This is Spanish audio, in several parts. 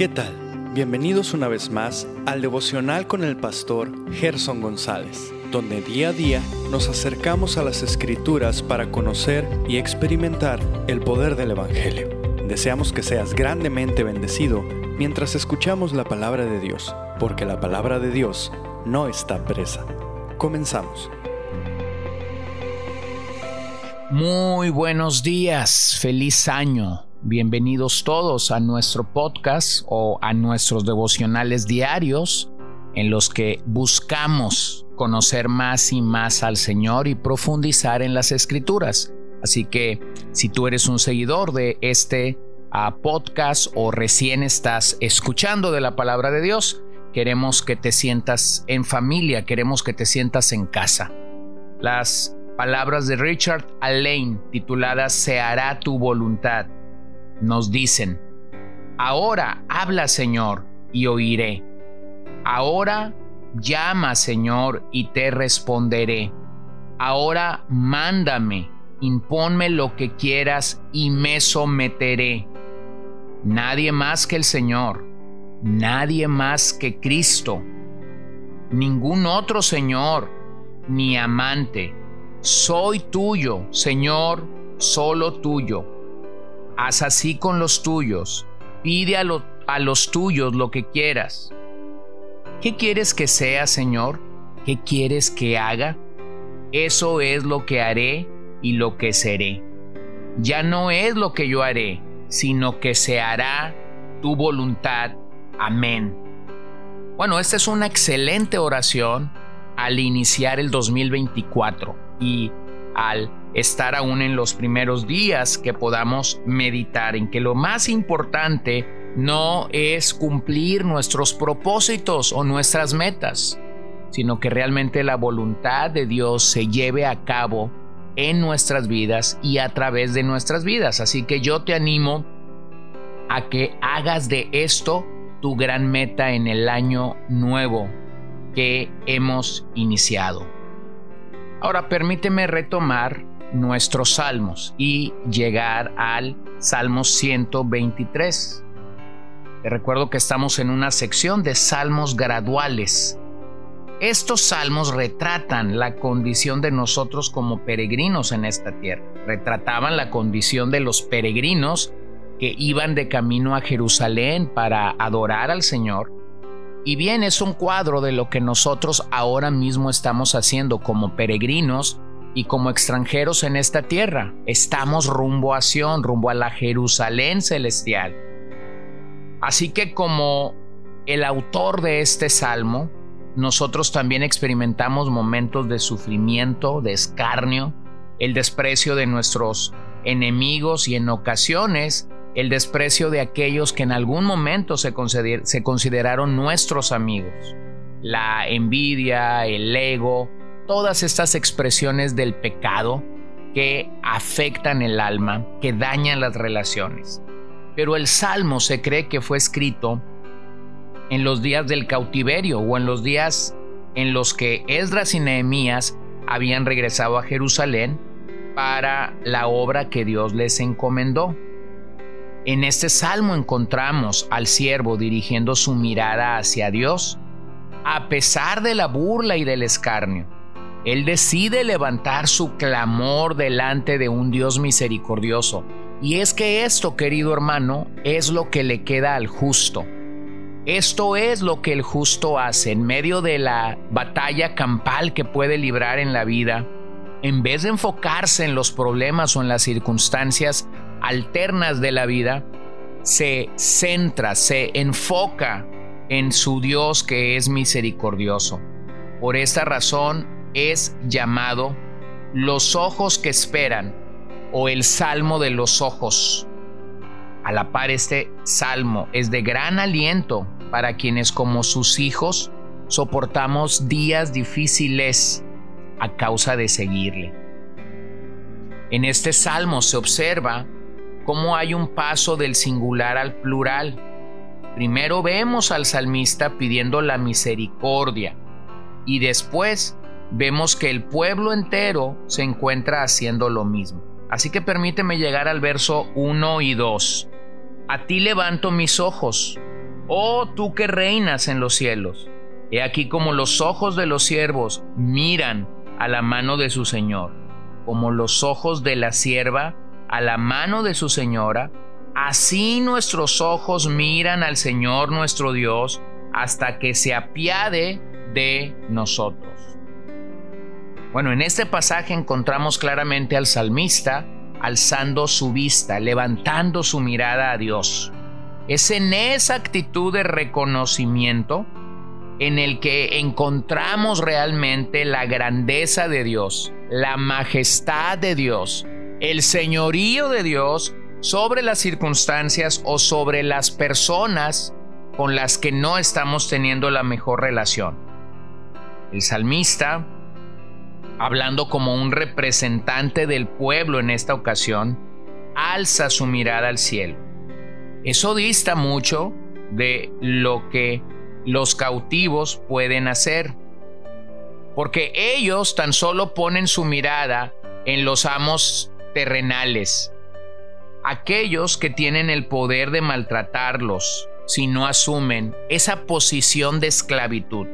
¿Qué tal? Bienvenidos una vez más al devocional con el pastor Gerson González, donde día a día nos acercamos a las escrituras para conocer y experimentar el poder del Evangelio. Deseamos que seas grandemente bendecido mientras escuchamos la palabra de Dios, porque la palabra de Dios no está presa. Comenzamos. Muy buenos días, feliz año. Bienvenidos todos a nuestro podcast o a nuestros devocionales diarios en los que buscamos conocer más y más al Señor y profundizar en las escrituras. Así que si tú eres un seguidor de este uh, podcast o recién estás escuchando de la palabra de Dios, queremos que te sientas en familia, queremos que te sientas en casa. Las palabras de Richard Alain tituladas Se hará tu voluntad nos dicen, Ahora habla Señor y oiré. Ahora llama Señor y te responderé. Ahora mándame, imponme lo que quieras y me someteré. Nadie más que el Señor, nadie más que Cristo, ningún otro Señor, ni amante soy tuyo, Señor, solo tuyo. Haz así con los tuyos. Pide a, a, los tuyos lo que quieras. ¿Qué quieres que sea, Señor? ¿Qué quieres que haga? Eso es lo que haré y lo que seré. Ya no es lo que yo haré, sino que se hará tu voluntad. Amén. Bueno, esta es una excelente oración al iniciar el 2024 y al estar aún en los primeros días que podamos meditar en que lo más importante no es cumplir nuestros propósitos o nuestras metas, sino que realmente la voluntad de Dios se lleve a cabo en nuestras vidas y a través de nuestras vidas. Así que yo te animo a que hagas de esto tu gran meta en el año nuevo que hemos iniciado. Ahora permíteme retomar nuestros salmos y llegar al Salmo 123. Te recuerdo que estamos en una sección de salmos graduales. Estos salmos retratan la condición de nosotros como peregrinos en esta tierra. Retrataban la condición de los peregrinos que iban de camino a Jerusalén para adorar al Señor y bien es un cuadro de lo que nosotros ahora mismo estamos haciendo como peregrinos y como extranjeros en esta tierra. Estamos rumbo a Sion, rumbo a la Jerusalén celestial. Así que como el autor de este salmo, nosotros también experimentamos momentos de sufrimiento, de escarnio, el desprecio de nuestros enemigos y en ocasiones el desprecio de aquellos que en algún momento se, consideraron nuestros amigos, la envidia, el ego, todas estas expresiones del pecado que afectan el alma, que dañan las relaciones. Pero el Salmo se cree que fue escrito en los días del cautiverio o en los días en los que Esdras y Nehemías habían regresado a Jerusalén para la obra que Dios les encomendó. En este salmo encontramos al siervo dirigiendo su mirada hacia Dios, a pesar de la burla y del escarnio. Él decide levantar su clamor delante de un Dios misericordioso. Y es que esto, querido hermano, es lo que le queda al justo. Esto es lo que el justo hace en medio de la batalla campal que puede librar en la vida. En vez de enfocarse en los problemas o en las circunstancias alternas de la vida, se centra, se enfoca en su Dios que es misericordioso. Por esta razón es llamado los ojos que esperan o el salmo de los ojos. A la par este salmo es de gran aliento para quienes como sus hijos soportamos días difíciles a causa de seguirle. En este salmo se observa cómo hay un paso del singular al plural. Primero vemos al salmista pidiendo la misericordia y después vemos que el pueblo entero se encuentra haciendo lo mismo. Así que permíteme llegar al verso 1 y 2. A ti levanto mis ojos, Oh tú que reinas en los cielos, he aquí como los ojos de los siervos miran a la mano de su Señor, como los ojos de la sierva a la mano de su señora, así nuestros ojos miran al Señor nuestro Dios hasta que se apiade de nosotros. Bueno, en este pasaje encontramos claramente al salmista alzando su vista, levantando su mirada a Dios. Es en esa actitud de reconocimiento en el que encontramos realmente la grandeza de Dios, la majestad de Dios, el señorío de Dios sobre las circunstancias o sobre las personas con las que no estamos teniendo la mejor relación. El salmista, hablando como un representante del pueblo en esta ocasión, alza su mirada al cielo. Eso dista mucho de lo que los cautivos pueden hacer, porque ellos tan solo ponen su mirada en los amos terrenales, aquellos que tienen el poder de maltratarlos si no asumen esa posición de esclavitud.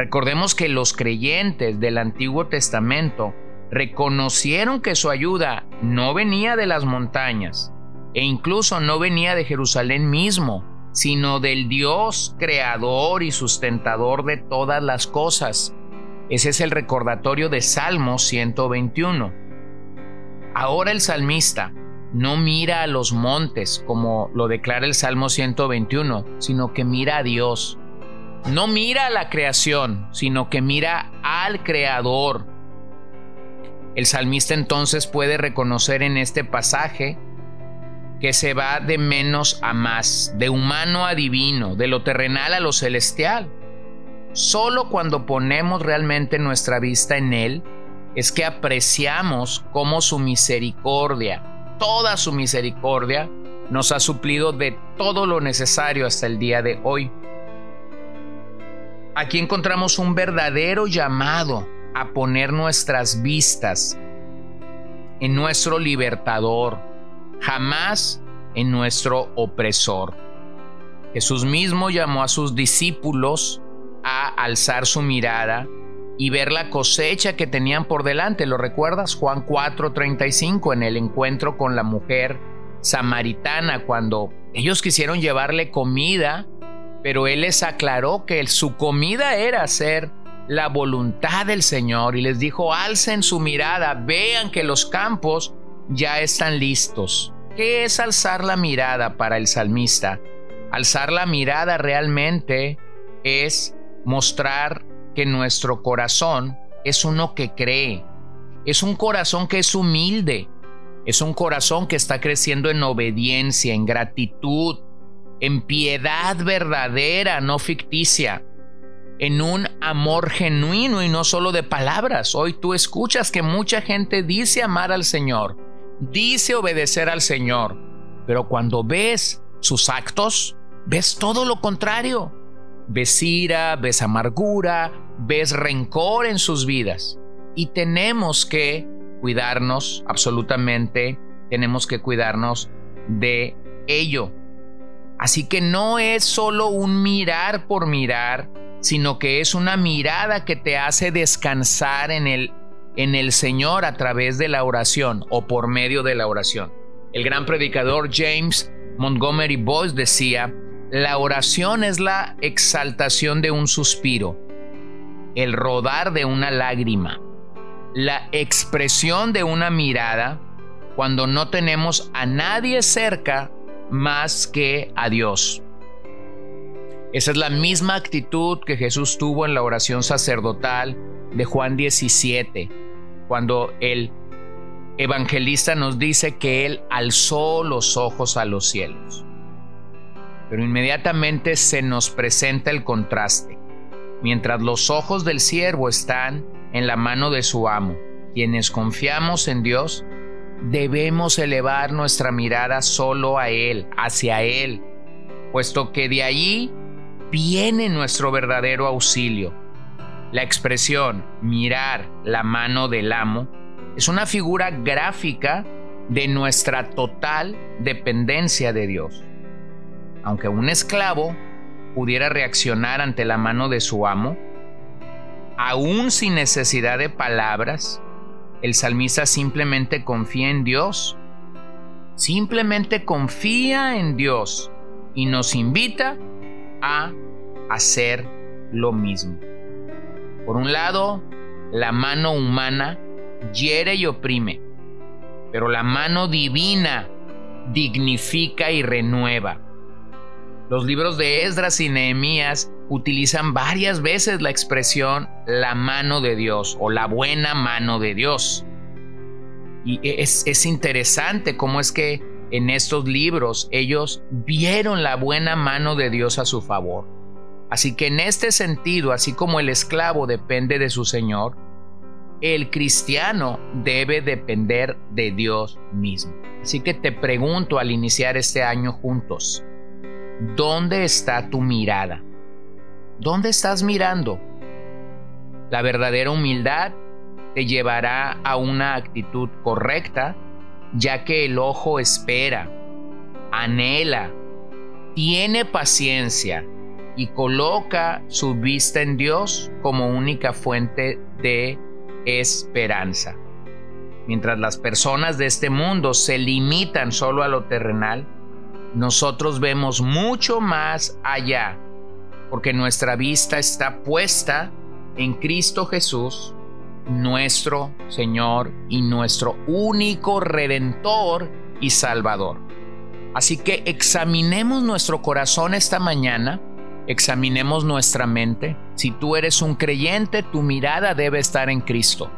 Recordemos que los creyentes del Antiguo Testamento reconocieron que su ayuda no venía de las montañas e incluso no venía de Jerusalén mismo, sino del Dios creador y sustentador de todas las cosas. Ese es el recordatorio de Salmo 121. Ahora el salmista no mira a los montes como lo declara el Salmo 121, sino que mira a Dios. No mira a la creación, sino que mira al Creador. El salmista entonces puede reconocer en este pasaje que se va de menos a más, de humano a divino, de lo terrenal a lo celestial. Solo cuando ponemos realmente nuestra vista en Él, es que apreciamos cómo su misericordia, toda su misericordia, nos ha suplido de todo lo necesario hasta el día de hoy. Aquí encontramos un verdadero llamado a poner nuestras vistas en nuestro libertador, jamás en nuestro opresor. Jesús mismo llamó a sus discípulos a alzar su mirada y ver la cosecha que tenían por delante. ¿Lo recuerdas? Juan 4:35 en el encuentro con la mujer samaritana cuando ellos quisieron llevarle comida, pero él les aclaró que su comida era hacer la voluntad del Señor y les dijo, alcen su mirada, vean que los campos ya están listos. ¿Qué es alzar la mirada para el salmista? Alzar la mirada realmente es mostrar que nuestro corazón es uno que cree, es un corazón que es humilde, es un corazón que está creciendo en obediencia, en gratitud, en piedad verdadera, no ficticia, en un amor genuino y no solo de palabras. Hoy tú escuchas que mucha gente dice amar al Señor, dice obedecer al Señor, pero cuando ves sus actos, ves todo lo contrario ves ira, ves amargura, ves rencor en sus vidas. Y tenemos que cuidarnos, absolutamente, tenemos que cuidarnos de ello. Así que no es solo un mirar por mirar, sino que es una mirada que te hace descansar en el, en el Señor a través de la oración o por medio de la oración. El gran predicador James Montgomery Boyce decía, la oración es la exaltación de un suspiro, el rodar de una lágrima, la expresión de una mirada cuando no tenemos a nadie cerca más que a Dios. Esa es la misma actitud que Jesús tuvo en la oración sacerdotal de Juan 17, cuando el evangelista nos dice que Él alzó los ojos a los cielos pero inmediatamente se nos presenta el contraste. Mientras los ojos del siervo están en la mano de su amo, quienes confiamos en Dios, debemos elevar nuestra mirada solo a Él, hacia Él, puesto que de allí viene nuestro verdadero auxilio. La expresión mirar la mano del amo es una figura gráfica de nuestra total dependencia de Dios. aunque un esclavo pudiera reaccionar ante la mano de su amo, aún sin necesidad de palabras, el salmista simplemente confía en Dios. Simplemente confía en Dios y nos invita a hacer lo mismo. Por un lado, la mano humana hiere y oprime, pero la mano divina dignifica y renueva. Los libros de Esdras y Nehemías utilizan varias veces la expresión la mano de Dios o la buena mano de Dios. Y es, es interesante cómo es que en estos libros ellos vieron la buena mano de Dios a su favor. Así que en este sentido, así como el esclavo depende de su Señor, el cristiano debe depender de Dios mismo. Así que te pregunto al iniciar este año juntos, ¿Dónde está tu mirada? ¿Dónde estás mirando? La verdadera humildad te llevará a una actitud correcta, ya que el ojo espera, anhela, tiene paciencia y coloca su vista en Dios como única fuente de esperanza. Mientras las personas de este mundo se limitan solo a lo terrenal, nosotros vemos mucho más allá, porque nuestra vista está puesta en Cristo Jesús, nuestro Señor y nuestro único redentor y salvador. Así que examinemos nuestro corazón esta mañana, examinemos nuestra mente. Si tú eres un creyente, tu mirada debe estar en Cristo.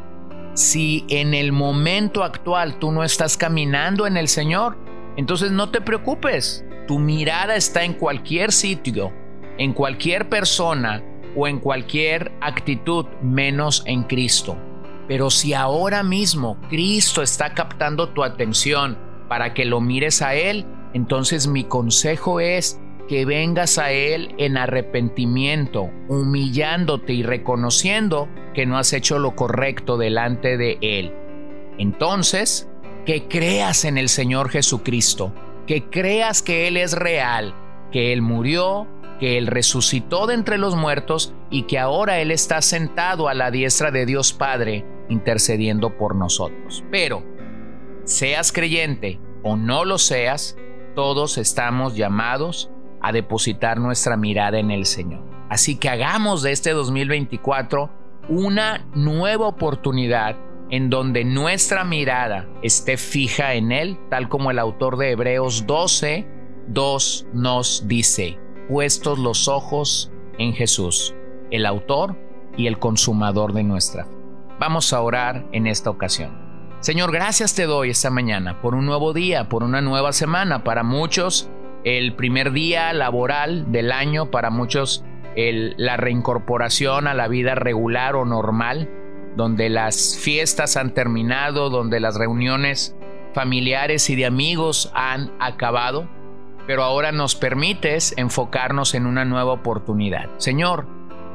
Si en el momento actual tú no estás caminando en el Señor, entonces no te preocupes, tu mirada está en cualquier sitio, en cualquier persona o en cualquier actitud menos en Cristo. Pero si ahora mismo Cristo está captando tu atención para que lo mires a Él, entonces mi consejo es que vengas a Él en arrepentimiento, humillándote y reconociendo que no has hecho lo correcto delante de Él. Entonces, que creas en el Señor Jesucristo, que creas que Él es real, que Él murió, que Él resucitó de entre los muertos y que ahora Él está sentado a la diestra de Dios Padre intercediendo por nosotros. Pero, seas creyente o no lo seas, todos estamos llamados a depositar nuestra mirada en el Señor. Así que hagamos de este 2024 una nueva oportunidad en donde nuestra mirada esté fija en Él, tal como el autor de Hebreos 12, 2 nos dice, puestos los ojos en Jesús, el autor y el consumador de nuestra fe. Vamos a orar en esta ocasión. Señor, gracias te doy esta mañana por un nuevo día, por una nueva semana. Para muchos, el primer día laboral del año, para muchos, la reincorporación a la vida regular o normal donde las fiestas han terminado, donde las reuniones familiares y de amigos han acabado, pero ahora nos permites enfocarnos en una nueva oportunidad. Señor,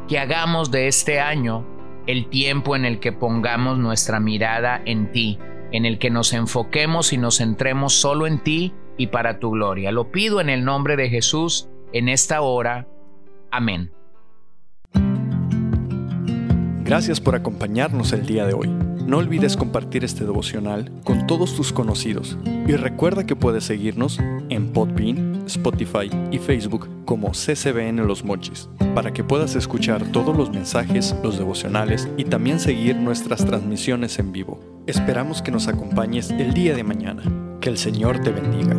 que hagamos de este año el tiempo en el que pongamos nuestra mirada en ti, en el que nos enfoquemos y nos centremos solo en ti y para tu gloria. Lo pido en el nombre de Jesús en esta hora. Amén. Gracias por acompañarnos el día de hoy. No olvides compartir este devocional con todos tus conocidos y recuerda que puedes seguirnos en Podbean, Spotify y Facebook como CCBN Los Mochis para que puedas escuchar todos los mensajes, los devocionales y también seguir nuestras transmisiones en vivo. Esperamos que nos acompañes el día de mañana. Que el Señor te bendiga.